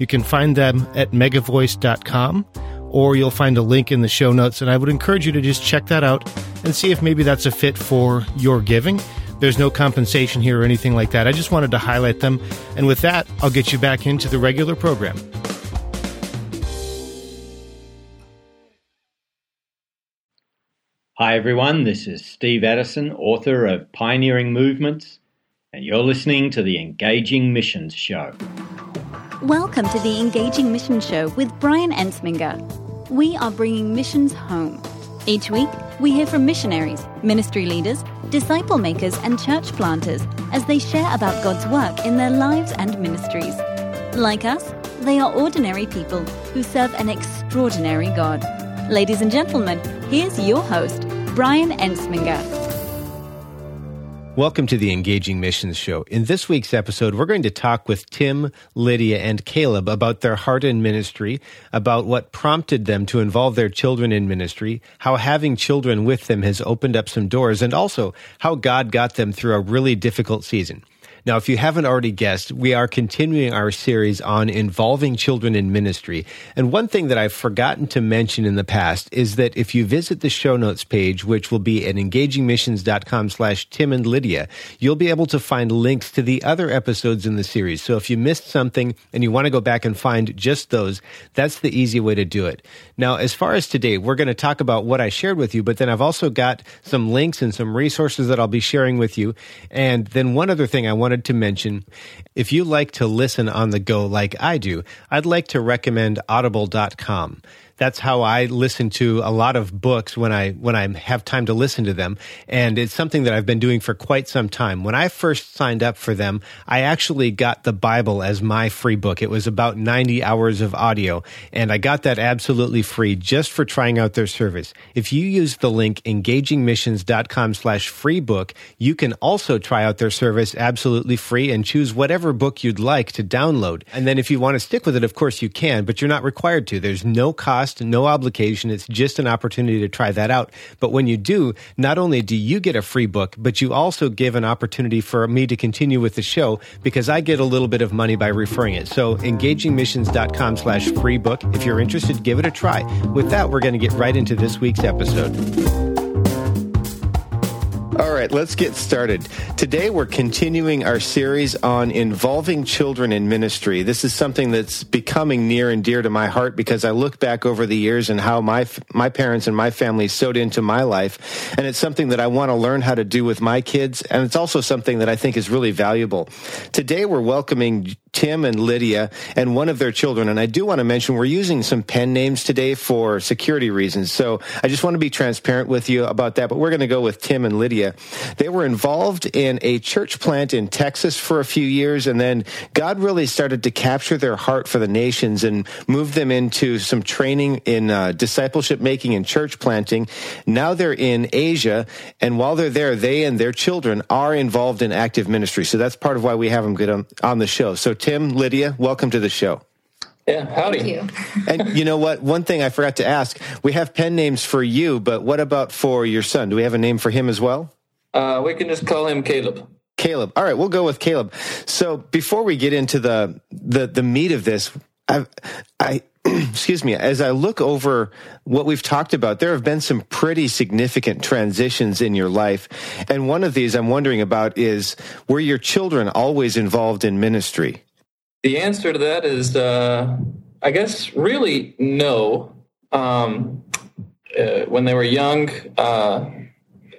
You can find them at megavoice.com or you'll find a link in the show notes. And I would encourage you to just check that out and see if maybe that's a fit for your giving. There's no compensation here or anything like that. I just wanted to highlight them. And with that, I'll get you back into the regular program. Hi, everyone. This is Steve Addison, author of Pioneering Movements, and you're listening to the Engaging Missions Show. Welcome to the Engaging Mission Show with Brian Ensminger. We are bringing missions home. Each week, we hear from missionaries, ministry leaders, disciple makers, and church planters as they share about God's work in their lives and ministries. Like us, they are ordinary people who serve an extraordinary God. Ladies and gentlemen, here's your host, Brian Ensminger. Welcome to the Engaging Missions Show. In this week's episode, we're going to talk with Tim, Lydia, and Caleb about their heart in ministry, about what prompted them to involve their children in ministry, how having children with them has opened up some doors, and also how God got them through a really difficult season. Now, if you haven't already guessed, we are continuing our series on involving children in ministry. And one thing that I've forgotten to mention in the past is that if you visit the show notes page, which will be at engagingmissions.com slash Tim and Lydia, you'll be able to find links to the other episodes in the series. So if you missed something and you want to go back and find just those, that's the easy way to do it. Now, as far as today, we're going to talk about what I shared with you, but then I've also got some links and some resources that I'll be sharing with you. And then one other thing I wanted to mention if you like to listen on the go like I do, I'd like to recommend audible.com that's how I listen to a lot of books when I when I have time to listen to them, and it's something that I've been doing for quite some time. When I first signed up for them, I actually got the Bible as my free book. It was about 90 hours of audio, and I got that absolutely free just for trying out their service. If you use the link engagingmissions.com slash free book, you can also try out their service absolutely free and choose whatever book you'd like to download. And then if you want to stick with it, of course you can, but you're not required to. There's no cost cost, no obligation. It's just an opportunity to try that out. But when you do, not only do you get a free book, but you also give an opportunity for me to continue with the show because I get a little bit of money by referring it. So engagingmissions.com slash free book. If you're interested, give it a try. With that, we're going to get right into this week's episode. Right, let's get started. Today we're continuing our series on involving children in ministry. This is something that's becoming near and dear to my heart because I look back over the years and how my my parents and my family sowed into my life, and it's something that I want to learn how to do with my kids, and it's also something that I think is really valuable. Today we're welcoming Tim and Lydia and one of their children. And I do want to mention we're using some pen names today for security reasons. So I just want to be transparent with you about that. But we're going to go with Tim and Lydia. They were involved in a church plant in Texas for a few years. And then God really started to capture their heart for the nations and move them into some training in uh, discipleship making and church planting. Now they're in Asia. And while they're there, they and their children are involved in active ministry. So that's part of why we have them get on, on the show. So Tim, Lydia, welcome to the show. Yeah, howdy. Thank you. and you know what? One thing I forgot to ask: we have pen names for you, but what about for your son? Do we have a name for him as well? Uh, we can just call him Caleb. Caleb. All right, we'll go with Caleb. So before we get into the the, the meat of this, I, I excuse me, as I look over what we've talked about, there have been some pretty significant transitions in your life. And one of these I'm wondering about is were your children always involved in ministry? The answer to that is, uh, I guess, really no. Um, uh, when they were young, uh,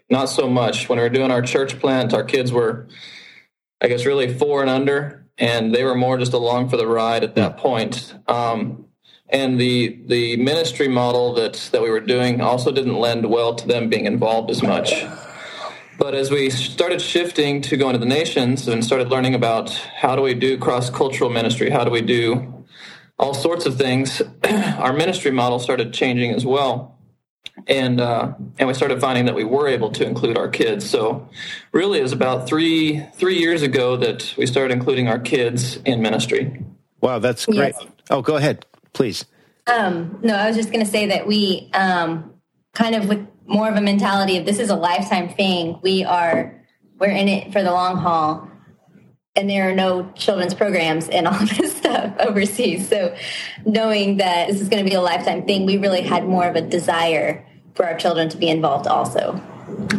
not so much. When we were doing our church plant, our kids were, I guess, really four and under, and they were more just along for the ride at that point. Um, and the the ministry model that that we were doing also didn't lend well to them being involved as much. But as we started shifting to going to the nations and started learning about how do we do cross cultural ministry, how do we do all sorts of things, our ministry model started changing as well. And uh, and we started finding that we were able to include our kids. So, really, it was about three three years ago that we started including our kids in ministry. Wow, that's great. Yes. Oh, go ahead, please. Um, no, I was just going to say that we um, kind of with more of a mentality of this is a lifetime thing. We are we're in it for the long haul, and there are no children's programs and all this stuff overseas. So, knowing that this is going to be a lifetime thing, we really had more of a desire for our children to be involved also.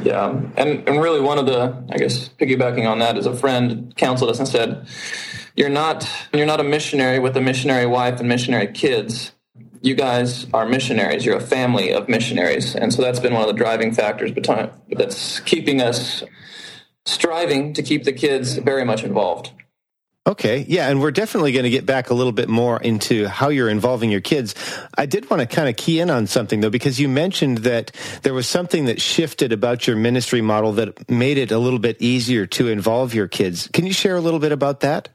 Yeah, and and really one of the I guess piggybacking on that is a friend counseled us and said, "You're not you're not a missionary with a missionary wife and missionary kids." You guys are missionaries. You're a family of missionaries. And so that's been one of the driving factors that's keeping us striving to keep the kids very much involved. Okay. Yeah. And we're definitely going to get back a little bit more into how you're involving your kids. I did want to kind of key in on something though, because you mentioned that there was something that shifted about your ministry model that made it a little bit easier to involve your kids. Can you share a little bit about that?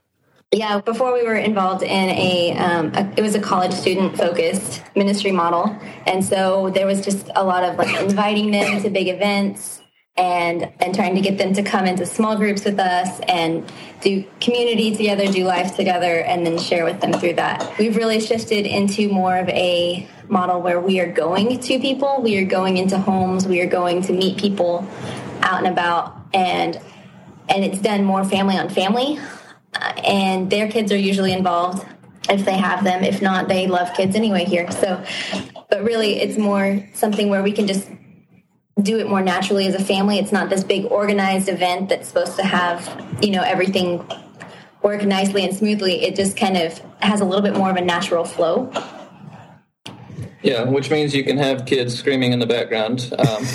Yeah, before we were involved in a, um, a, it was a college student focused ministry model, and so there was just a lot of like inviting them to big events and and trying to get them to come into small groups with us and do community together, do life together, and then share with them through that. We've really shifted into more of a model where we are going to people, we are going into homes, we are going to meet people out and about, and and it's done more family on family and their kids are usually involved if they have them. If not, they love kids anyway here. So, but really, it's more something where we can just do it more naturally as a family. It's not this big organized event that's supposed to have, you know, everything work nicely and smoothly. It just kind of has a little bit more of a natural flow. Yeah, which means you can have kids screaming in the background, um,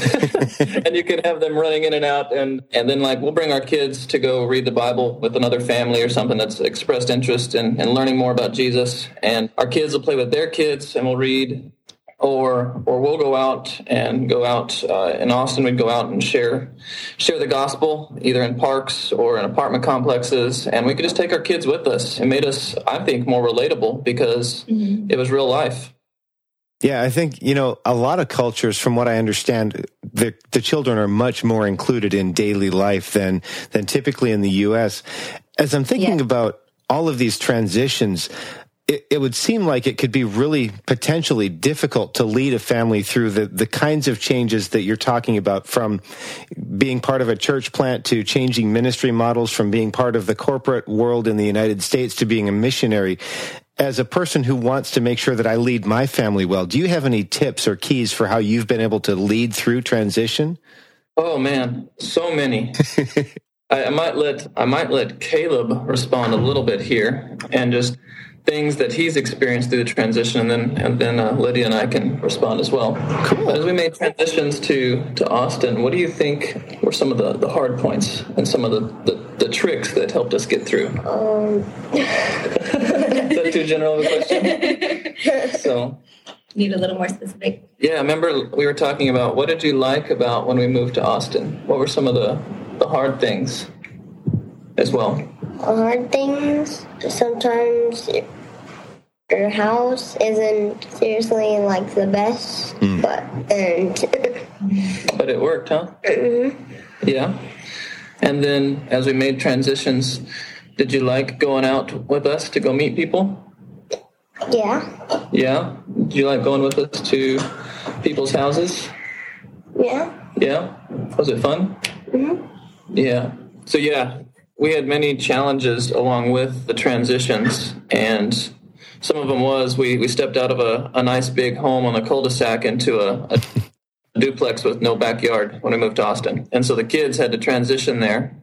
and you can have them running in and out, and and then like we'll bring our kids to go read the Bible with another family or something that's expressed interest in, in learning more about Jesus, and our kids will play with their kids, and we'll read, or or we'll go out and go out uh, in Austin. We'd go out and share share the gospel either in parks or in apartment complexes, and we could just take our kids with us. It made us, I think, more relatable because mm-hmm. it was real life. Yeah, I think, you know, a lot of cultures, from what I understand, the, the children are much more included in daily life than, than typically in the U.S. As I'm thinking yeah. about all of these transitions, it, it, would seem like it could be really potentially difficult to lead a family through the, the kinds of changes that you're talking about from being part of a church plant to changing ministry models, from being part of the corporate world in the United States to being a missionary as a person who wants to make sure that I lead my family well, do you have any tips or keys for how you've been able to lead through transition? Oh man, so many. I, I, might let I might let Caleb respond a little bit here and just things that he's experienced through the transition, and then and then uh, Lydia and I can respond as well. Cool. As we made transitions to to Austin, what do you think were some of the, the hard points and some of the, the, the tricks that helped us get through? Um. Is that too general of a question? So. Need a little more specific. Yeah, I remember we were talking about what did you like about when we moved to Austin? What were some of the, the hard things as well? hard things. Sometimes your house isn't seriously like the best, mm. but and but it worked, huh? Mm-hmm. Yeah. And then as we made transitions, did you like going out with us to go meet people? Yeah. Yeah. Did you like going with us to people's houses? Yeah. Yeah. Was it fun? Mhm. Yeah. So yeah, we had many challenges along with the transitions, and some of them was we, we stepped out of a, a nice big home on a cul-de-sac into a, a duplex with no backyard when we moved to Austin. And so the kids had to transition there.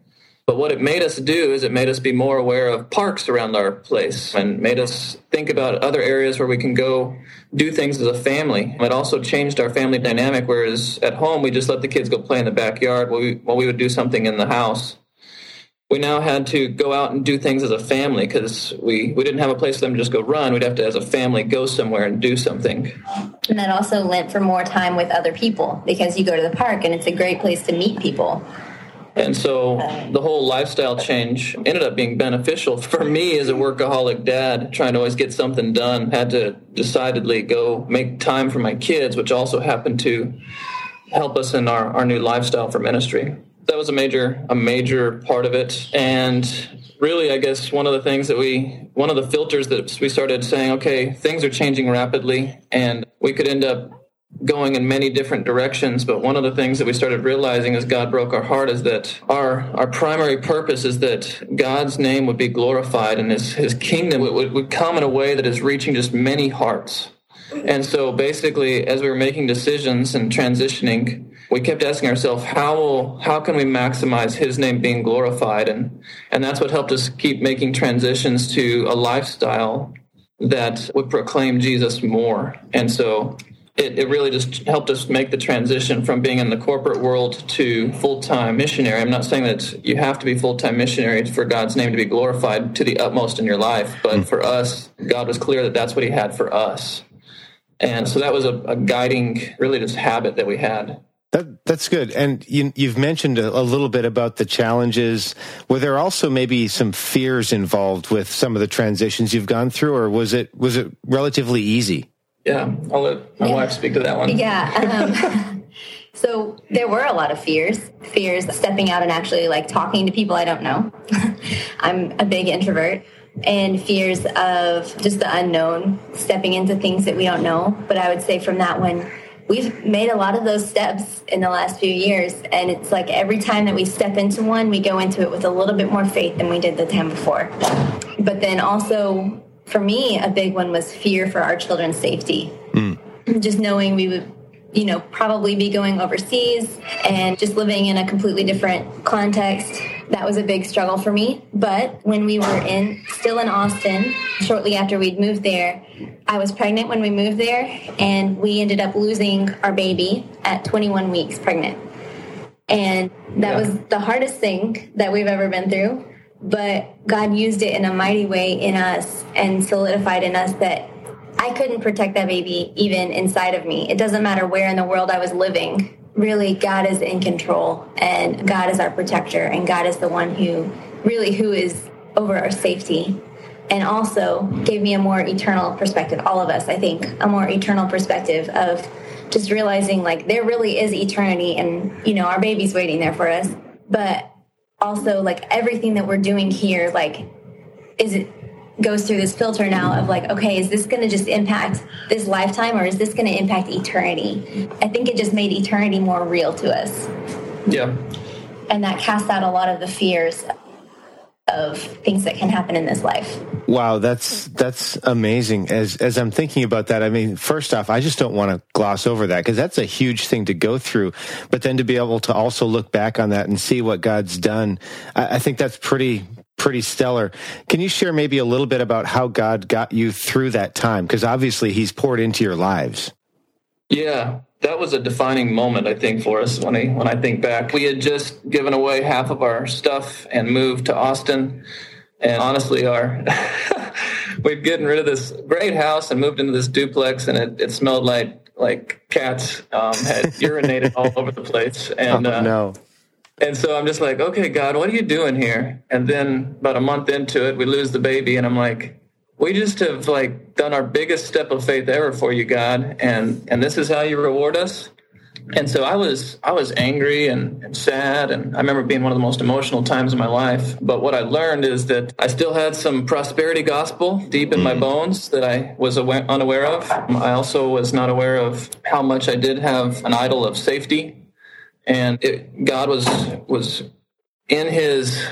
But what it made us do is it made us be more aware of parks around our place and made us think about other areas where we can go do things as a family. It also changed our family dynamic, whereas at home we just let the kids go play in the backyard while we, while we would do something in the house we now had to go out and do things as a family because we, we didn't have a place for them to just go run. We'd have to, as a family, go somewhere and do something. And that also lent for more time with other people because you go to the park and it's a great place to meet people. And so the whole lifestyle change ended up being beneficial for me as a workaholic dad, trying to always get something done. Had to decidedly go make time for my kids, which also happened to help us in our, our new lifestyle for ministry. That was a major a major part of it. And really, I guess one of the things that we, one of the filters that we started saying, okay, things are changing rapidly, and we could end up going in many different directions. But one of the things that we started realizing as God broke our heart is that our our primary purpose is that God's name would be glorified and His His kingdom would, would come in a way that is reaching just many hearts. And so basically, as we were making decisions and transitioning, we kept asking ourselves, how will how can we maximize His name being glorified? And and that's what helped us keep making transitions to a lifestyle that would proclaim Jesus more. And so it, it really just helped us make the transition from being in the corporate world to full time missionary. I'm not saying that you have to be full time missionary for God's name to be glorified to the utmost in your life, but mm. for us, God was clear that that's what He had for us. And so that was a, a guiding, really, just habit that we had. That, that's good. And you, have mentioned a, a, little bit about the challenges. Were there also maybe some fears involved with some of the transitions you've gone through, or was it was it relatively easy? Yeah, I'll let my yeah. wife speak to that one. Yeah. Um, so there were a lot of fears, fears stepping out and actually like talking to people I don't know. I'm a big introvert and fears of just the unknown, stepping into things that we don't know. But I would say from that one, we've made a lot of those steps in the last few years. And it's like every time that we step into one, we go into it with a little bit more faith than we did the time before. But then also, for me, a big one was fear for our children's safety. Mm. Just knowing we would you know, probably be going overseas and just living in a completely different context. That was a big struggle for me. But when we were in, still in Austin, shortly after we'd moved there, I was pregnant when we moved there, and we ended up losing our baby at 21 weeks pregnant. And that yeah. was the hardest thing that we've ever been through. But God used it in a mighty way in us and solidified in us that I couldn't protect that baby even inside of me. It doesn't matter where in the world I was living. Really, God is in control and God is our protector and God is the one who really who is over our safety and also gave me a more eternal perspective all of us i think a more eternal perspective of just realizing like there really is eternity and you know our baby's waiting there for us but also like everything that we're doing here like is it goes through this filter now of like, okay, is this going to just impact this lifetime or is this going to impact eternity? I think it just made eternity more real to us. Yeah. And that cast out a lot of the fears of things that can happen in this life. Wow, that's that's amazing. As as I'm thinking about that, I mean, first off, I just don't want to gloss over that because that's a huge thing to go through. But then to be able to also look back on that and see what God's done, I, I think that's pretty pretty stellar. Can you share maybe a little bit about how God got you through that time? Because obviously He's poured into your lives. Yeah, that was a defining moment, I think, for us when I when I think back. We had just given away half of our stuff and moved to Austin, and honestly, our we'd gotten rid of this great house and moved into this duplex, and it, it smelled like like cats um, had urinated all over the place. And oh, no. Uh, and so I'm just like, okay, God, what are you doing here? And then about a month into it, we lose the baby, and I'm like, we just have like done our biggest step of faith ever for you, God, and and this is how you reward us. And so I was I was angry and, and sad, and I remember being one of the most emotional times in my life. But what I learned is that I still had some prosperity gospel deep in my mm-hmm. bones that I was aware, unaware of. I also was not aware of how much I did have an idol of safety and it, God was was in His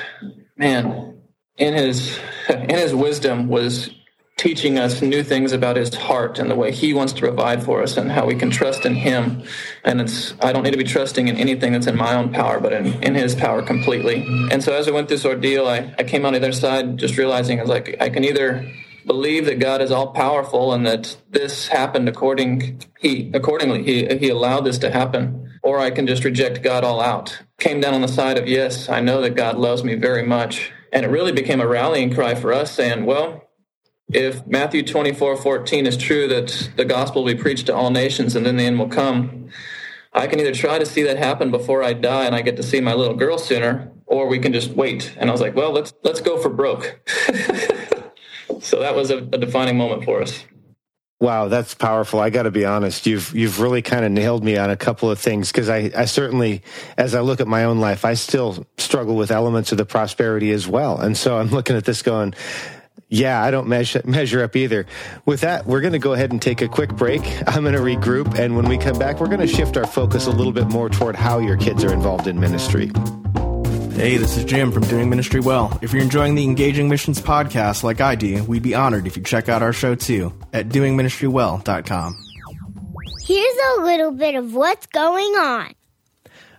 man in His in His wisdom was teaching us new things about his heart and the way he wants to provide for us and how we can trust in him and it's i don't need to be trusting in anything that's in my own power but in, in his power completely and so as i went through this ordeal i, I came on the other side just realizing i was like i can either believe that god is all powerful and that this happened according he accordingly he, he allowed this to happen or I can just reject God all out. Came down on the side of, yes, I know that God loves me very much. And it really became a rallying cry for us saying, well, if Matthew 24, 14 is true that the gospel will be preached to all nations and then the end will come, I can either try to see that happen before I die and I get to see my little girl sooner, or we can just wait. And I was like, well, let's let's go for broke. so that was a, a defining moment for us. Wow, that's powerful. I got to be honest. You've you've really kind of nailed me on a couple of things because I, I certainly, as I look at my own life, I still struggle with elements of the prosperity as well. And so I'm looking at this going, yeah, I don't measure measure up either. With that, we're going to go ahead and take a quick break. I'm going to regroup, and when we come back, we're going to shift our focus a little bit more toward how your kids are involved in ministry. Hey, this is Jim from Doing Ministry Well. If you're enjoying the Engaging Missions podcast like I do, we'd be honored if you check out our show too at doingministrywell.com. Here's a little bit of what's going on.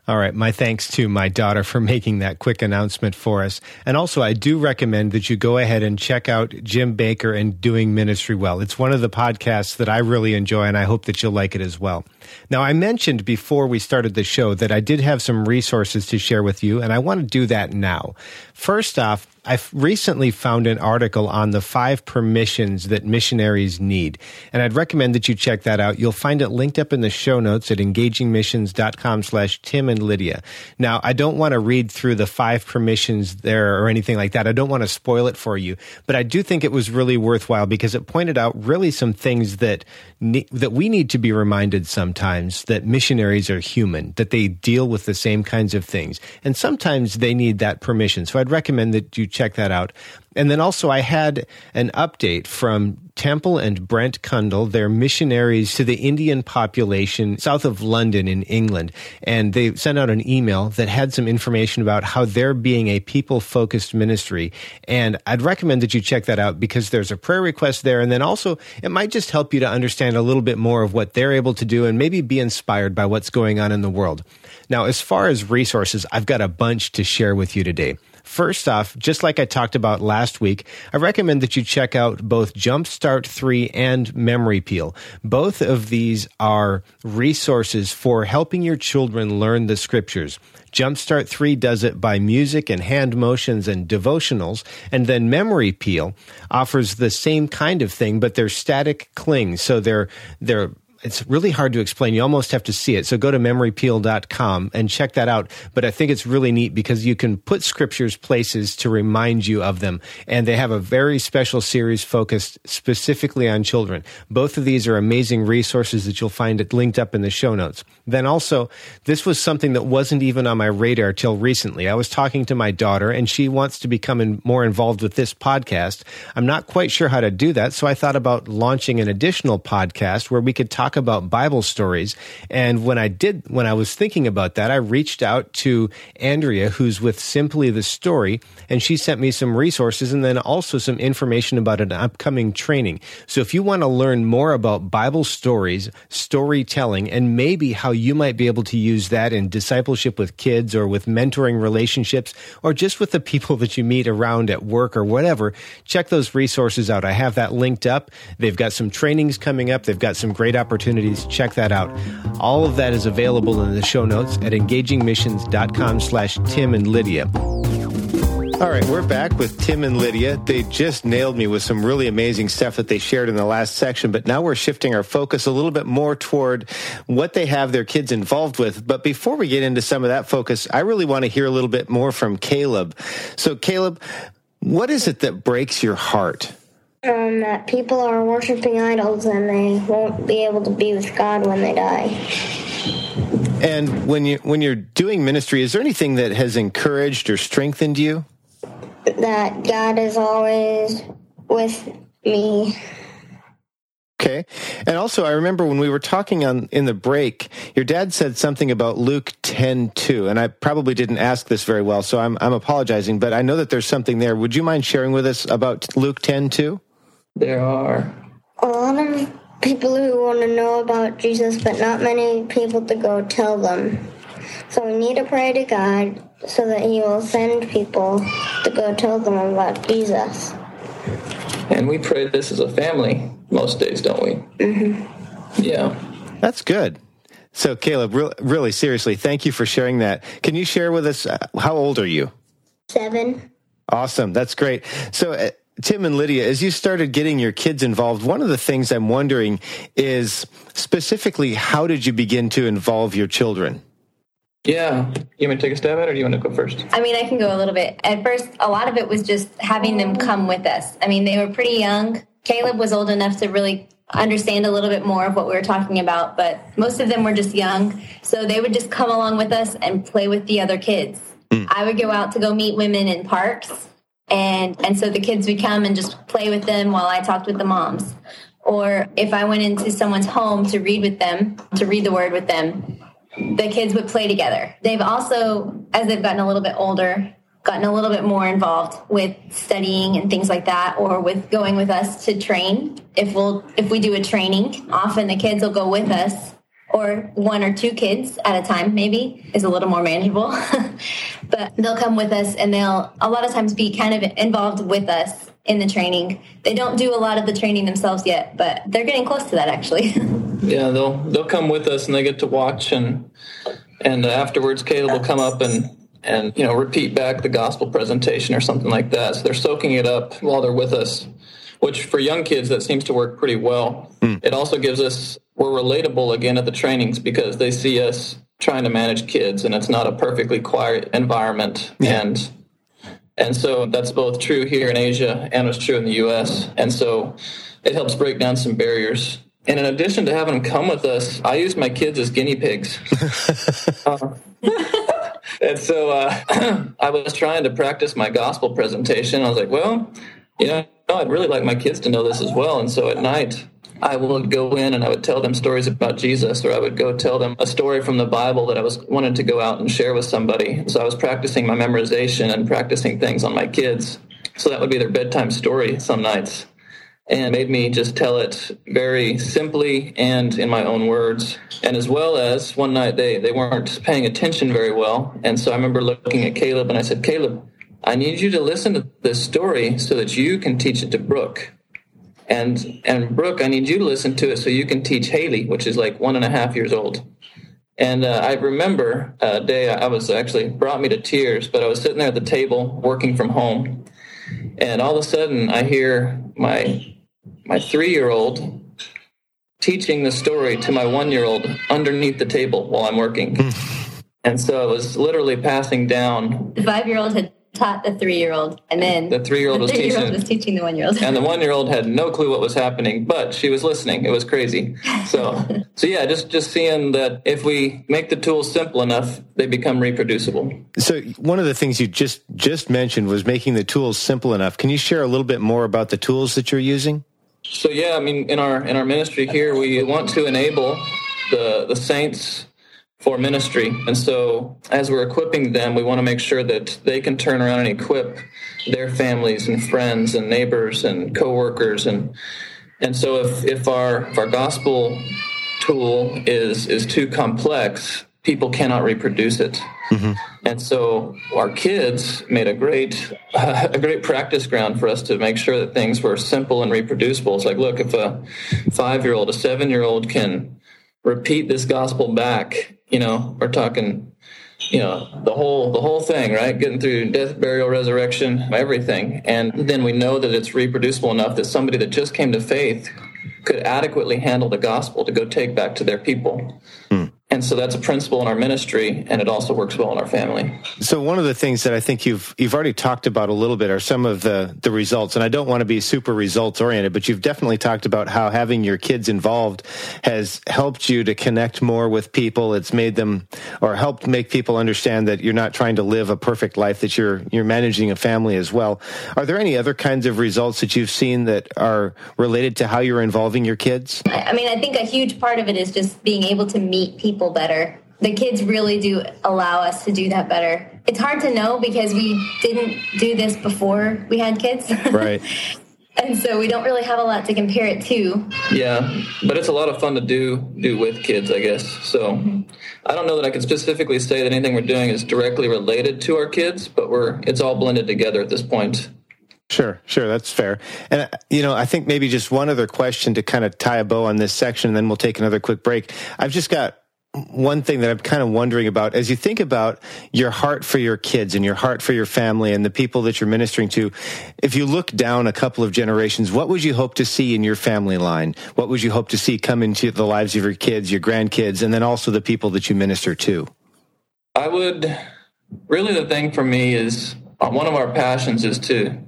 All right. My thanks to my daughter for making that quick announcement for us. And also, I do recommend that you go ahead and check out Jim Baker and Doing Ministry Well. It's one of the podcasts that I really enjoy, and I hope that you'll like it as well. Now, I mentioned before we started the show that I did have some resources to share with you, and I want to do that now. First off, I've recently found an article on the five permissions that missionaries need, and I'd recommend that you check that out. You'll find it linked up in the show notes at engagingmissions.com slash Tim and Lydia. Now, I don't want to read through the five permissions there or anything like that. I don't want to spoil it for you, but I do think it was really worthwhile because it pointed out really some things that that we need to be reminded sometimes that missionaries are human, that they deal with the same kinds of things, and sometimes they need that permission. So I'd recommend that you check that out. And then also, I had an update from Temple and Brent Cundall. They're missionaries to the Indian population south of London in England. And they sent out an email that had some information about how they're being a people focused ministry. And I'd recommend that you check that out because there's a prayer request there. And then also, it might just help you to understand a little bit more of what they're able to do and maybe be inspired by what's going on in the world. Now, as far as resources, I've got a bunch to share with you today. First off, just like I talked about last week, I recommend that you check out both Jumpstart 3 and Memory Peel. Both of these are resources for helping your children learn the scriptures. Jumpstart 3 does it by music and hand motions and devotionals, and then Memory Peel offers the same kind of thing, but they're static clings, so they're they're it's really hard to explain. You almost have to see it. So go to memorypeel.com and check that out. But I think it's really neat because you can put scriptures places to remind you of them. And they have a very special series focused specifically on children. Both of these are amazing resources that you'll find it linked up in the show notes. Then also, this was something that wasn't even on my radar till recently. I was talking to my daughter and she wants to become in, more involved with this podcast. I'm not quite sure how to do that. So I thought about launching an additional podcast where we could talk about Bible stories. And when I did, when I was thinking about that, I reached out to Andrea, who's with Simply the Story, and she sent me some resources and then also some information about an upcoming training. So if you want to learn more about Bible stories, storytelling, and maybe how you might be able to use that in discipleship with kids or with mentoring relationships or just with the people that you meet around at work or whatever, check those resources out. I have that linked up. They've got some trainings coming up. They've got some great opportunities. Check that out. All of that is available in the show notes at engagingmissions.com slash Tim and Lydia. All right, we're back with Tim and Lydia. They just nailed me with some really amazing stuff that they shared in the last section, but now we're shifting our focus a little bit more toward what they have their kids involved with. But before we get into some of that focus, I really want to hear a little bit more from Caleb. So, Caleb, what is it that breaks your heart? Um, that people are worshiping idols and they won't be able to be with God when they die. And when you when you're doing ministry, is there anything that has encouraged or strengthened you? That God is always with me. Okay. And also I remember when we were talking on in the break, your dad said something about Luke 10:2 and I probably didn't ask this very well, so I'm I'm apologizing, but I know that there's something there. Would you mind sharing with us about Luke 10:2? There are. A lot of people who want to know about Jesus, but not many people to go tell them. So we need to pray to God so that He will send people to go tell them about Jesus. And we pray this as a family most days, don't we? Mm-hmm. Yeah. That's good. So Caleb, re- really seriously, thank you for sharing that. Can you share with us uh, how old are you? Seven. Awesome. That's great. So uh, Tim and Lydia, as you started getting your kids involved, one of the things I'm wondering is specifically how did you begin to involve your children? Yeah. You want me to take a stab at it or do you want to go first? I mean, I can go a little bit. At first, a lot of it was just having them come with us. I mean, they were pretty young. Caleb was old enough to really understand a little bit more of what we were talking about, but most of them were just young. So they would just come along with us and play with the other kids. Mm. I would go out to go meet women in parks. And, and so the kids would come and just play with them while I talked with the moms. Or if I went into someone's home to read with them, to read the word with them, the kids would play together. They've also, as they've gotten a little bit older, gotten a little bit more involved with studying and things like that or with going with us to train if we'll if we do a training often the kids will go with us or one or two kids at a time maybe is a little more manageable. But they'll come with us and they'll a lot of times be kind of involved with us in the training. They don't do a lot of the training themselves yet but they're getting close to that actually. Yeah they'll they'll come with us and they get to watch and and afterwards caleb will come up and and you know repeat back the gospel presentation or something like that. So they're soaking it up while they're with us, which for young kids that seems to work pretty well. Mm. It also gives us we're relatable again at the trainings because they see us trying to manage kids and it's not a perfectly quiet environment yeah. and and so that's both true here in Asia and it's true in the US. And so it helps break down some barriers. And in addition to having them come with us, I use my kids as guinea pigs. uh, and so uh, I was trying to practice my gospel presentation. I was like, well, you know, I'd really like my kids to know this as well. And so at night, I would go in and I would tell them stories about Jesus, or I would go tell them a story from the Bible that I was wanted to go out and share with somebody. So I was practicing my memorization and practicing things on my kids. So that would be their bedtime story some nights and made me just tell it very simply and in my own words. And as well as one night they, they weren't paying attention very well. And so I remember looking at Caleb and I said, Caleb, I need you to listen to this story so that you can teach it to Brooke. And and Brooke, I need you to listen to it so you can teach Haley, which is like one and a half years old. And uh, I remember a day I was actually brought me to tears, but I was sitting there at the table working from home, and all of a sudden I hear my my three year old teaching the story to my one year old underneath the table while I'm working. and so it was literally passing down. The five year old had taught the three year old, and then the three year old was teaching the one year old, and the one year old had no clue what was happening, but she was listening. It was crazy. So, so yeah, just just seeing that if we make the tools simple enough, they become reproducible. So one of the things you just just mentioned was making the tools simple enough. Can you share a little bit more about the tools that you're using? So yeah, I mean, in our in our ministry here, we want to enable the the saints for ministry, and so as we're equipping them, we want to make sure that they can turn around and equip their families and friends and neighbors and coworkers, and and so if if our if our gospel tool is is too complex, people cannot reproduce it. Mm-hmm. And so our kids made a great uh, a great practice ground for us to make sure that things were simple and reproducible. It's like, look, if a five year old, a seven year old can repeat this gospel back, you know, we're talking, you know, the whole the whole thing, right? Getting through death, burial, resurrection, everything, and then we know that it's reproducible enough that somebody that just came to faith could adequately handle the gospel to go take back to their people. Mm. And so that's a principle in our ministry, and it also works well in our family. So one of the things that I think you've you've already talked about a little bit are some of the the results. And I don't want to be super results oriented, but you've definitely talked about how having your kids involved has helped you to connect more with people. It's made them or helped make people understand that you're not trying to live a perfect life; that you're you're managing a family as well. Are there any other kinds of results that you've seen that are related to how you're involving your kids? I mean, I think a huge part of it is just being able to meet people people better. The kids really do allow us to do that better. It's hard to know because we didn't do this before we had kids. Right. and so we don't really have a lot to compare it to. Yeah, but it's a lot of fun to do do with kids, I guess. So mm-hmm. I don't know that I can specifically say that anything we're doing is directly related to our kids, but we're it's all blended together at this point. Sure, sure, that's fair. And you know, I think maybe just one other question to kind of tie a bow on this section, and then we'll take another quick break. I've just got one thing that I'm kind of wondering about as you think about your heart for your kids and your heart for your family and the people that you're ministering to. If you look down a couple of generations, what would you hope to see in your family line? What would you hope to see come into the lives of your kids, your grandkids, and then also the people that you minister to? I would really the thing for me is uh, one of our passions is to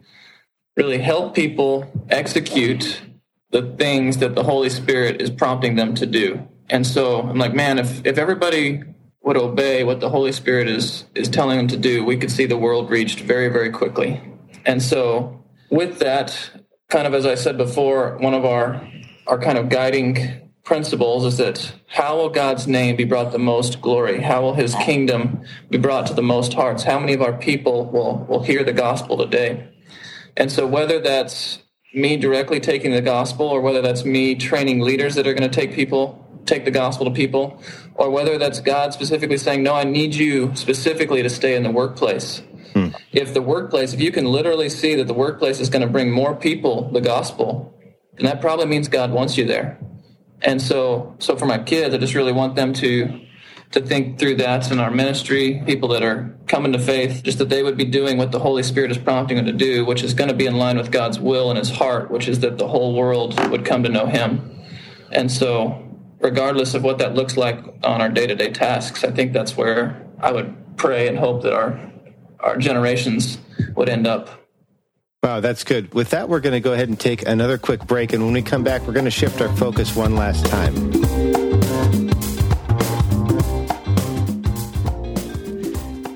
really help people execute the things that the Holy Spirit is prompting them to do. And so I'm like, man, if, if everybody would obey what the Holy Spirit is is telling them to do, we could see the world reached very, very quickly. And so with that, kind of as I said before, one of our our kind of guiding principles is that how will God's name be brought the most glory? How will his kingdom be brought to the most hearts? How many of our people will, will hear the gospel today? And so whether that's me directly taking the gospel or whether that's me training leaders that are going to take people take the gospel to people or whether that's God specifically saying no I need you specifically to stay in the workplace hmm. if the workplace if you can literally see that the workplace is going to bring more people the gospel then that probably means God wants you there and so so for my kids I just really want them to to think through that in our ministry, people that are coming to faith, just that they would be doing what the Holy Spirit is prompting them to do, which is going to be in line with God's will and His heart, which is that the whole world would come to know Him. And so, regardless of what that looks like on our day to day tasks, I think that's where I would pray and hope that our our generations would end up. Wow, that's good. With that, we're going to go ahead and take another quick break. And when we come back, we're going to shift our focus one last time.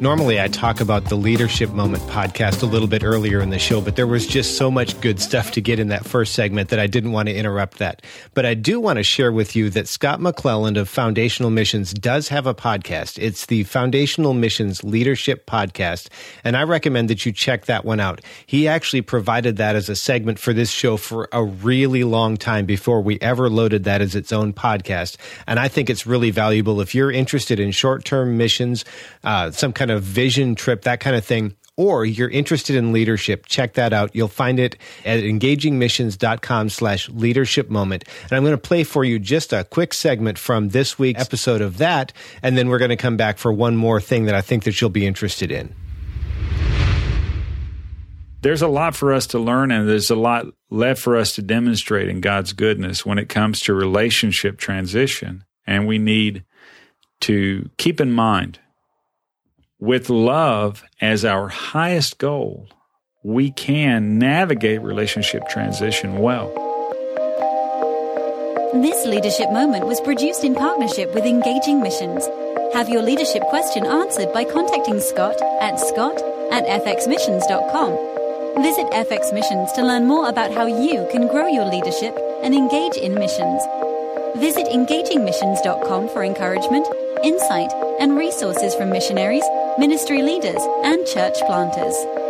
Normally, I talk about the Leadership Moment podcast a little bit earlier in the show, but there was just so much good stuff to get in that first segment that I didn't want to interrupt that. But I do want to share with you that Scott McClelland of Foundational Missions does have a podcast. It's the Foundational Missions Leadership Podcast, and I recommend that you check that one out. He actually provided that as a segment for this show for a really long time before we ever loaded that as its own podcast. And I think it's really valuable if you're interested in short term missions, uh, some kind of of vision trip, that kind of thing, or you're interested in leadership, check that out. You'll find it at engagingmissions.com slash leadership moment. And I'm going to play for you just a quick segment from this week's episode of that. And then we're going to come back for one more thing that I think that you'll be interested in. There's a lot for us to learn and there's a lot left for us to demonstrate in God's goodness when it comes to relationship transition. And we need to keep in mind with love as our highest goal, we can navigate relationship transition well. This leadership moment was produced in partnership with Engaging Missions. Have your leadership question answered by contacting Scott at scott at fxmissions.com. Visit FX Missions to learn more about how you can grow your leadership and engage in missions. Visit engagingmissions.com for encouragement, insight, and resources from missionaries ministry leaders, and church planters.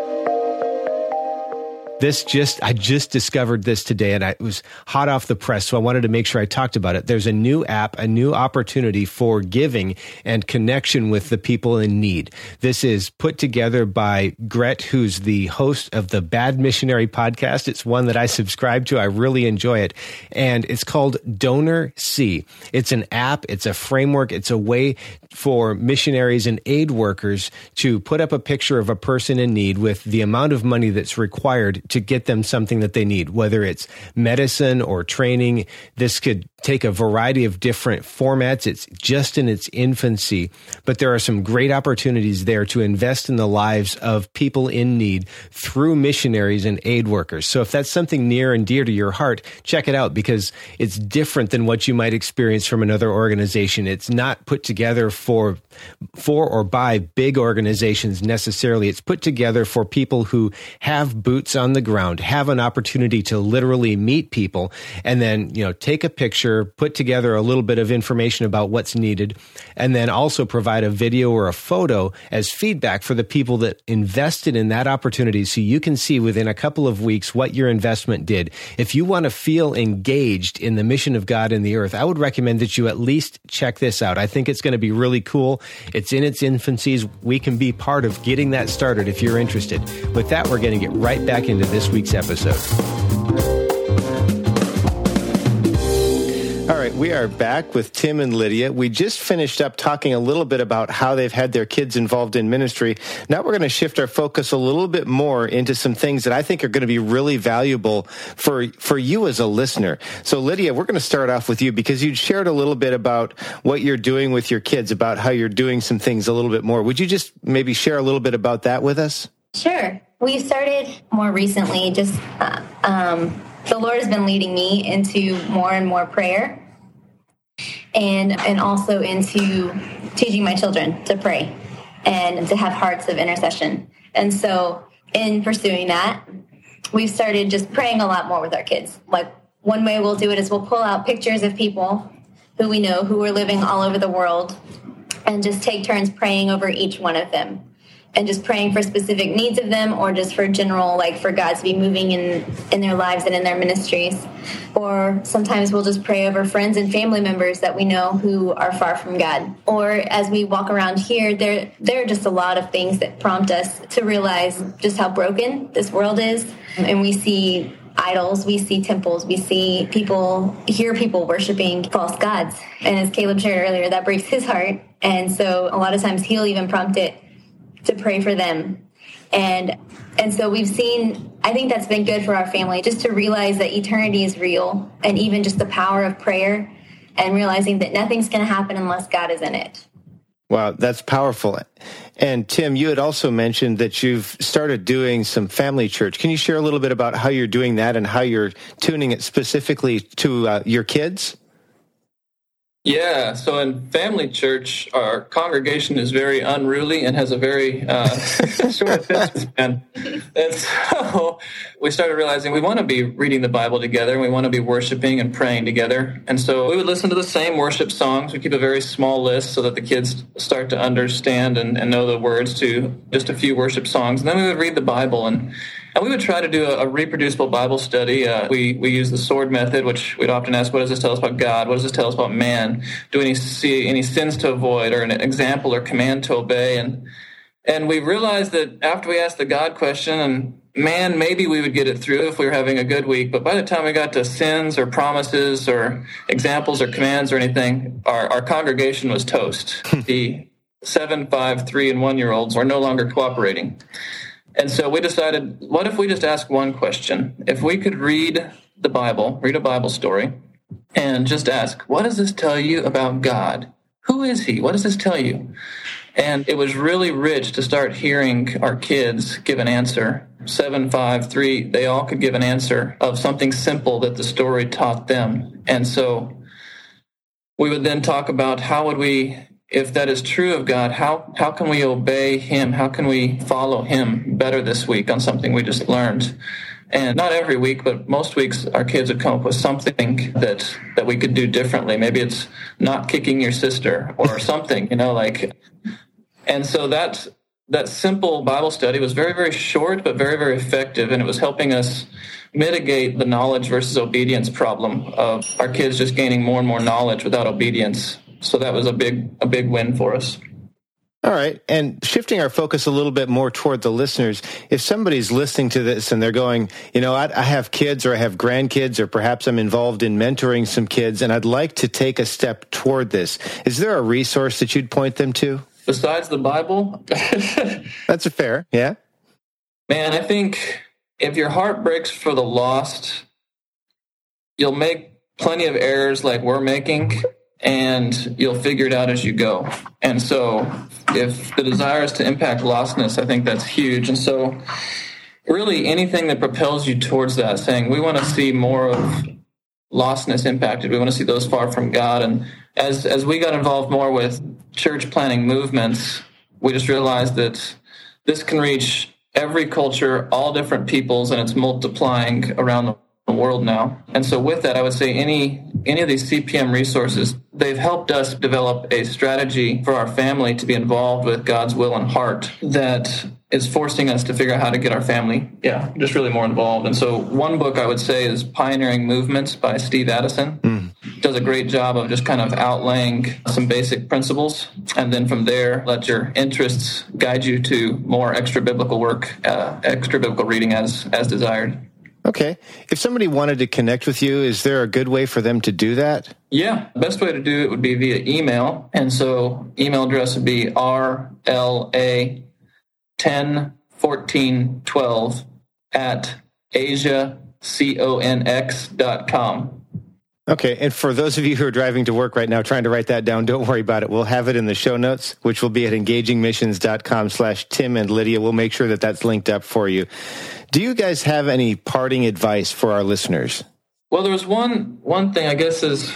This just, I just discovered this today and I, it was hot off the press. So I wanted to make sure I talked about it. There's a new app, a new opportunity for giving and connection with the people in need. This is put together by Gret, who's the host of the Bad Missionary podcast. It's one that I subscribe to. I really enjoy it. And it's called DonorSee. It's an app. It's a framework. It's a way for missionaries and aid workers to put up a picture of a person in need with the amount of money that's required to get them something that they need, whether it's medicine or training. This could take a variety of different formats. It's just in its infancy, but there are some great opportunities there to invest in the lives of people in need through missionaries and aid workers. So if that's something near and dear to your heart, check it out because it's different than what you might experience from another organization. It's not put together for for or by big organizations necessarily. It's put together for people who have boots on the ground, have an opportunity to literally meet people and then, you know, take a picture, put together a little bit of information about what's needed, and then also provide a video or a photo as feedback for the people that invested in that opportunity so you can see within a couple of weeks what your investment did. If you want to feel engaged in the mission of God in the earth, I would recommend that you at least check this out. I think it's going to be really cool. It's in its infancies. We can be part of getting that started if you're interested. With that, we're going to get right back into this week's episode. All right, we are back with Tim and Lydia. We just finished up talking a little bit about how they've had their kids involved in ministry. Now we're going to shift our focus a little bit more into some things that I think are going to be really valuable for for you as a listener. So Lydia, we're going to start off with you because you shared a little bit about what you're doing with your kids, about how you're doing some things a little bit more. Would you just maybe share a little bit about that with us? Sure. We started more recently just uh, um, the Lord has been leading me into more and more prayer and and also into teaching my children to pray and to have hearts of intercession. And so in pursuing that, we've started just praying a lot more with our kids. Like one way we'll do it is we'll pull out pictures of people who we know who are living all over the world and just take turns praying over each one of them and just praying for specific needs of them or just for general like for god to be moving in in their lives and in their ministries or sometimes we'll just pray over friends and family members that we know who are far from god or as we walk around here there there are just a lot of things that prompt us to realize just how broken this world is and we see idols, we see temples, we see people, hear people worshiping false gods. And as Caleb shared earlier, that breaks his heart. And so a lot of times he'll even prompt it to pray for them. And and so we've seen I think that's been good for our family just to realize that eternity is real and even just the power of prayer and realizing that nothing's going to happen unless God is in it. Wow, that's powerful. And Tim, you had also mentioned that you've started doing some family church. Can you share a little bit about how you're doing that and how you're tuning it specifically to uh, your kids? Yeah, so in family church, our congregation is very unruly and has a very uh, short attention span. And so we started realizing we want to be reading the Bible together and we want to be worshiping and praying together. And so we would listen to the same worship songs. We keep a very small list so that the kids start to understand and, and know the words to just a few worship songs. And then we would read the Bible and and we would try to do a, a reproducible Bible study. Uh, we, we use the sword method, which we'd often ask, what does this tell us about God? What does this tell us about man? Do we see any sins to avoid or an example or command to obey? And, and we realized that after we asked the God question, and man, maybe we would get it through if we were having a good week. But by the time we got to sins or promises or examples or commands or anything, our, our congregation was toast. the seven, five, three, and one year olds were no longer cooperating. And so we decided, what if we just ask one question? If we could read the Bible, read a Bible story, and just ask, what does this tell you about God? Who is he? What does this tell you? And it was really rich to start hearing our kids give an answer. Seven, five, three, they all could give an answer of something simple that the story taught them. And so we would then talk about how would we if that is true of God, how, how can we obey Him? How can we follow Him better this week on something we just learned? And not every week, but most weeks, our kids would come up with something that, that we could do differently. Maybe it's not kicking your sister or something, you know, like, and so that, that simple Bible study was very, very short, but very, very effective. And it was helping us mitigate the knowledge versus obedience problem of our kids just gaining more and more knowledge without obedience so that was a big a big win for us. All right. And shifting our focus a little bit more toward the listeners, if somebody's listening to this and they're going, you know, I, I, have kids or I have grandkids or perhaps I'm involved in mentoring some kids and I'd like to take a step toward this, is there a resource that you'd point them to? Besides the Bible? That's a fair, yeah. Man, I think if your heart breaks for the lost, you'll make plenty of errors like we're making and you'll figure it out as you go. And so, if the desire is to impact lostness, I think that's huge. And so, really, anything that propels you towards that, saying we want to see more of lostness impacted, we want to see those far from God. And as as we got involved more with church planting movements, we just realized that this can reach every culture, all different peoples, and it's multiplying around the world now. And so with that, I would say any any of these CPM resources, they've helped us develop a strategy for our family to be involved with God's will and heart that is forcing us to figure out how to get our family, yeah, just really more involved. And so one book I would say is Pioneering Movements by Steve Addison. Mm. Does a great job of just kind of outlaying some basic principles. And then from there, let your interests guide you to more extra biblical work, uh, extra biblical reading as, as desired. Okay. If somebody wanted to connect with you, is there a good way for them to do that? Yeah, best way to do it would be via email. And so email address would be rla 101412 at asiaconx.com. Okay, and for those of you who are driving to work right now trying to write that down, don't worry about it. We'll have it in the show notes, which will be at engagingmissions.com slash Tim and Lydia. We'll make sure that that's linked up for you. Do you guys have any parting advice for our listeners? Well, there was one one thing I guess is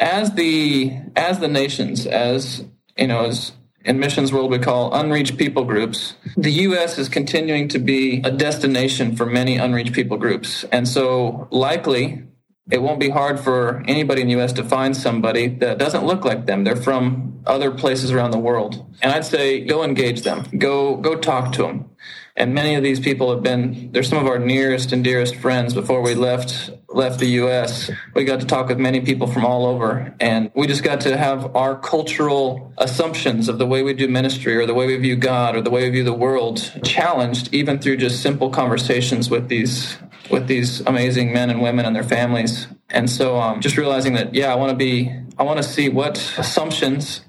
as the as the nations as you know as in missions world we call unreached people groups. The U.S. is continuing to be a destination for many unreached people groups, and so likely it won't be hard for anybody in the US to find somebody that doesn't look like them. They're from other places around the world. And I'd say go engage them. Go go talk to them. And many of these people have been they're some of our nearest and dearest friends before we left left the US. We got to talk with many people from all over and we just got to have our cultural assumptions of the way we do ministry or the way we view God or the way we view the world challenged even through just simple conversations with these with these amazing men and women and their families. And so um, just realizing that, yeah, I want to be, I want to see what assumptions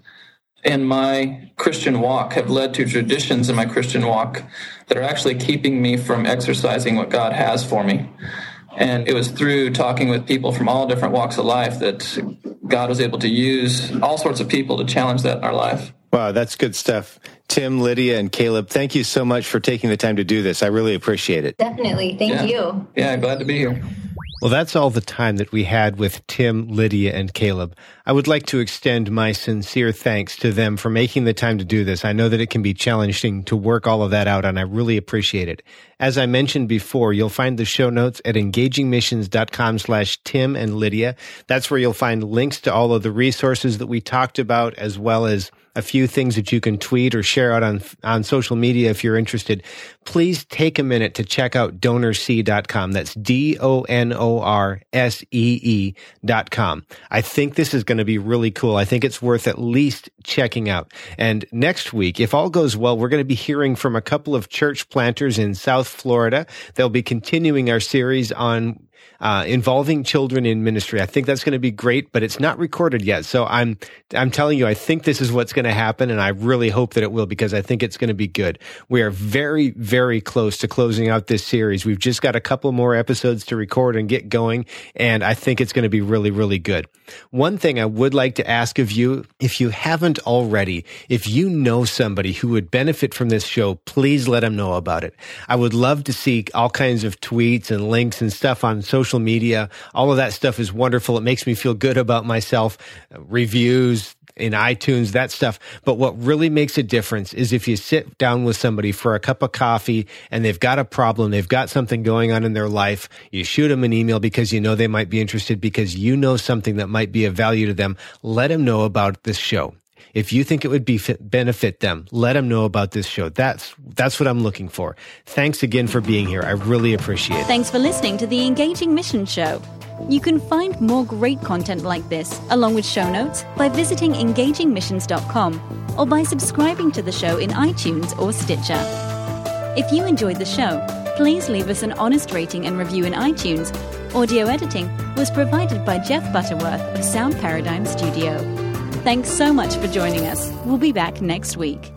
in my Christian walk have led to traditions in my Christian walk that are actually keeping me from exercising what God has for me. And it was through talking with people from all different walks of life that God was able to use all sorts of people to challenge that in our life. Wow, that's good stuff. Tim, Lydia, and Caleb, thank you so much for taking the time to do this. I really appreciate it. Definitely. Thank yeah. you. Yeah, glad to be here. Well, that's all the time that we had with Tim, Lydia, and Caleb. I would like to extend my sincere thanks to them for making the time to do this. I know that it can be challenging to work all of that out, and I really appreciate it. As I mentioned before, you'll find the show notes at engagingmissions.com slash Tim and Lydia. That's where you'll find links to all of the resources that we talked about, as well as a few things that you can tweet or share out on, on social media if you're interested. Please take a minute to check out donorsee.com. That's D-O-N-O-R-S-E-E dot com. I think this is going to be really cool. I think it's worth at least checking out. And next week, if all goes well, we're going to be hearing from a couple of church planters in South Florida. They'll be continuing our series on uh, involving children in ministry. I think that's going to be great, but it's not recorded yet. So I'm I'm telling you, I think this is what's going to happen, and I really hope that it will because I think it's going to be good. We are very very close to closing out this series. We've just got a couple more episodes to record and get going, and I think it's going to be really really good. One thing I would like to ask of you, if you haven't already, if you know somebody who would benefit from this show, please let them know about it. I would love to see all kinds of tweets and links and stuff on social media. All of that stuff is wonderful. It makes me feel good about myself. Reviews, in iTunes, that stuff. But what really makes a difference is if you sit down with somebody for a cup of coffee and they've got a problem, they've got something going on in their life, you shoot them an email because you know they might be interested because you know something that might be of value to them. Let them know about this show. If you think it would be benefit them, let them know about this show. That's that's what I'm looking for. Thanks again for being here. I really appreciate it. Thanks for listening to the Engaging Mission Show. You can find more great content like this, along with show notes, by visiting engagingmissions.com or by subscribing to the show in iTunes or Stitcher. If you enjoyed the show, please leave us an honest rating and review in iTunes. Audio editing was provided by Jeff Butterworth of Sound Paradigm Studio. Thanks so much for joining us. We'll be back next week.